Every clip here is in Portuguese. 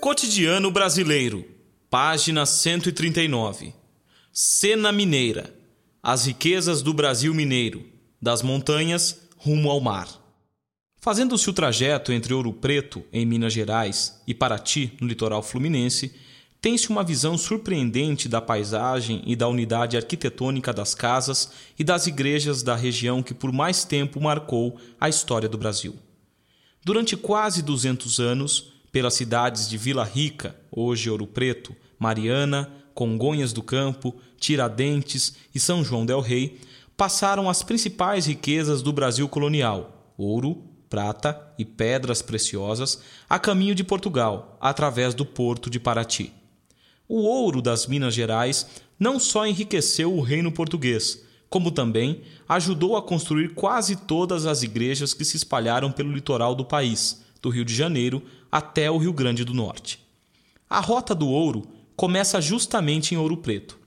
Cotidiano Brasileiro, página 139. Cena Mineira. As riquezas do Brasil mineiro, das montanhas rumo ao mar. Fazendo-se o trajeto entre Ouro Preto, em Minas Gerais, e Paraty, no litoral fluminense, tem-se uma visão surpreendente da paisagem e da unidade arquitetônica das casas e das igrejas da região que por mais tempo marcou a história do Brasil. Durante quase 200 anos, pelas cidades de Vila Rica, hoje Ouro Preto, Mariana, Congonhas do Campo, Tiradentes e São João del Rei, passaram as principais riquezas do Brasil colonial: ouro, prata e pedras preciosas, a caminho de Portugal, através do porto de Paraty. O ouro das Minas Gerais não só enriqueceu o reino português, como também ajudou a construir quase todas as igrejas que se espalharam pelo litoral do país, do Rio de Janeiro até o Rio Grande do Norte. A Rota do Ouro começa justamente em Ouro Preto.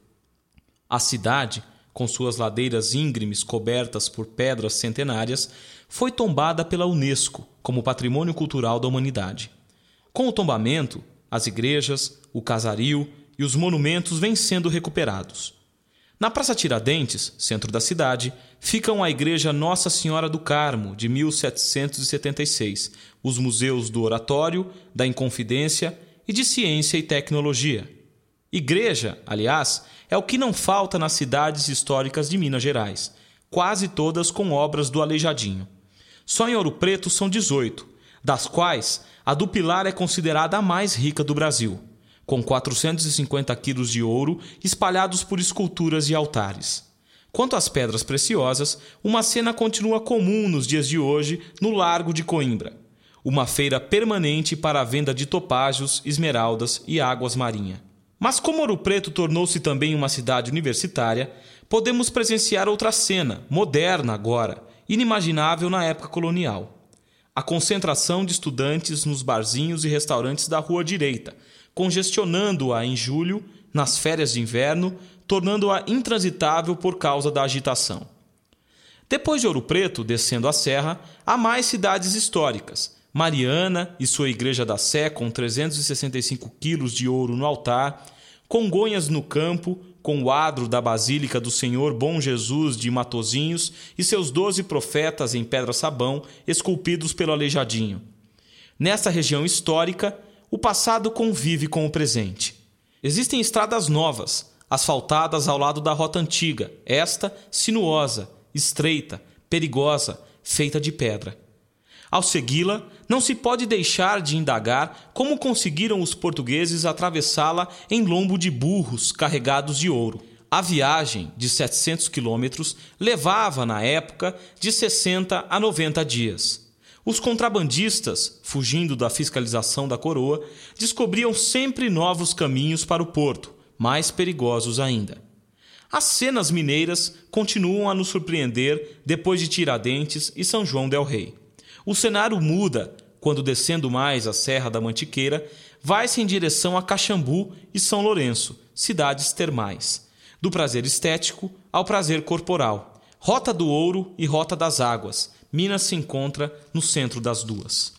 A cidade, com suas ladeiras íngremes cobertas por pedras centenárias, foi tombada pela Unesco como Patrimônio Cultural da Humanidade. Com o tombamento, as igrejas, o casario e os monumentos vêm sendo recuperados. Na Praça Tiradentes, centro da cidade, ficam a Igreja Nossa Senhora do Carmo, de 1776, os museus do Oratório, da Inconfidência e de Ciência e Tecnologia. Igreja, aliás, é o que não falta nas cidades históricas de Minas Gerais, quase todas com obras do Aleijadinho. Só em Ouro Preto são 18, das quais a do Pilar é considerada a mais rica do Brasil, com 450 quilos de ouro espalhados por esculturas e altares. Quanto às pedras preciosas, uma cena continua comum nos dias de hoje no Largo de Coimbra, uma feira permanente para a venda de topágios, esmeraldas e águas marinha. Mas como Ouro Preto tornou-se também uma cidade universitária, podemos presenciar outra cena, moderna agora, inimaginável na época colonial a concentração de estudantes nos barzinhos e restaurantes da Rua Direita, congestionando-a em julho, nas férias de inverno, tornando-a intransitável por causa da agitação. Depois de Ouro Preto, descendo a serra, há mais cidades históricas. Mariana e sua Igreja da Sé, com 365 quilos de ouro no altar, Congonhas no Campo, com o adro da Basílica do Senhor Bom Jesus de Matozinhos e seus doze profetas em pedra-sabão, esculpidos pelo Aleijadinho. Nessa região histórica, o passado convive com o presente. Existem estradas novas, asfaltadas ao lado da rota antiga, esta sinuosa, estreita, perigosa, feita de pedra. Ao segui-la, não se pode deixar de indagar como conseguiram os portugueses atravessá-la em lombo de burros carregados de ouro. A viagem, de 700 quilômetros, levava, na época, de 60 a 90 dias. Os contrabandistas, fugindo da fiscalização da coroa, descobriam sempre novos caminhos para o porto, mais perigosos ainda. As cenas mineiras continuam a nos surpreender depois de Tiradentes e São João del Rei. O cenário muda quando, descendo mais a Serra da Mantiqueira, vai-se em direção a Caxambu e São Lourenço, cidades termais. Do prazer estético ao prazer corporal. Rota do Ouro e Rota das Águas. Minas se encontra no centro das duas.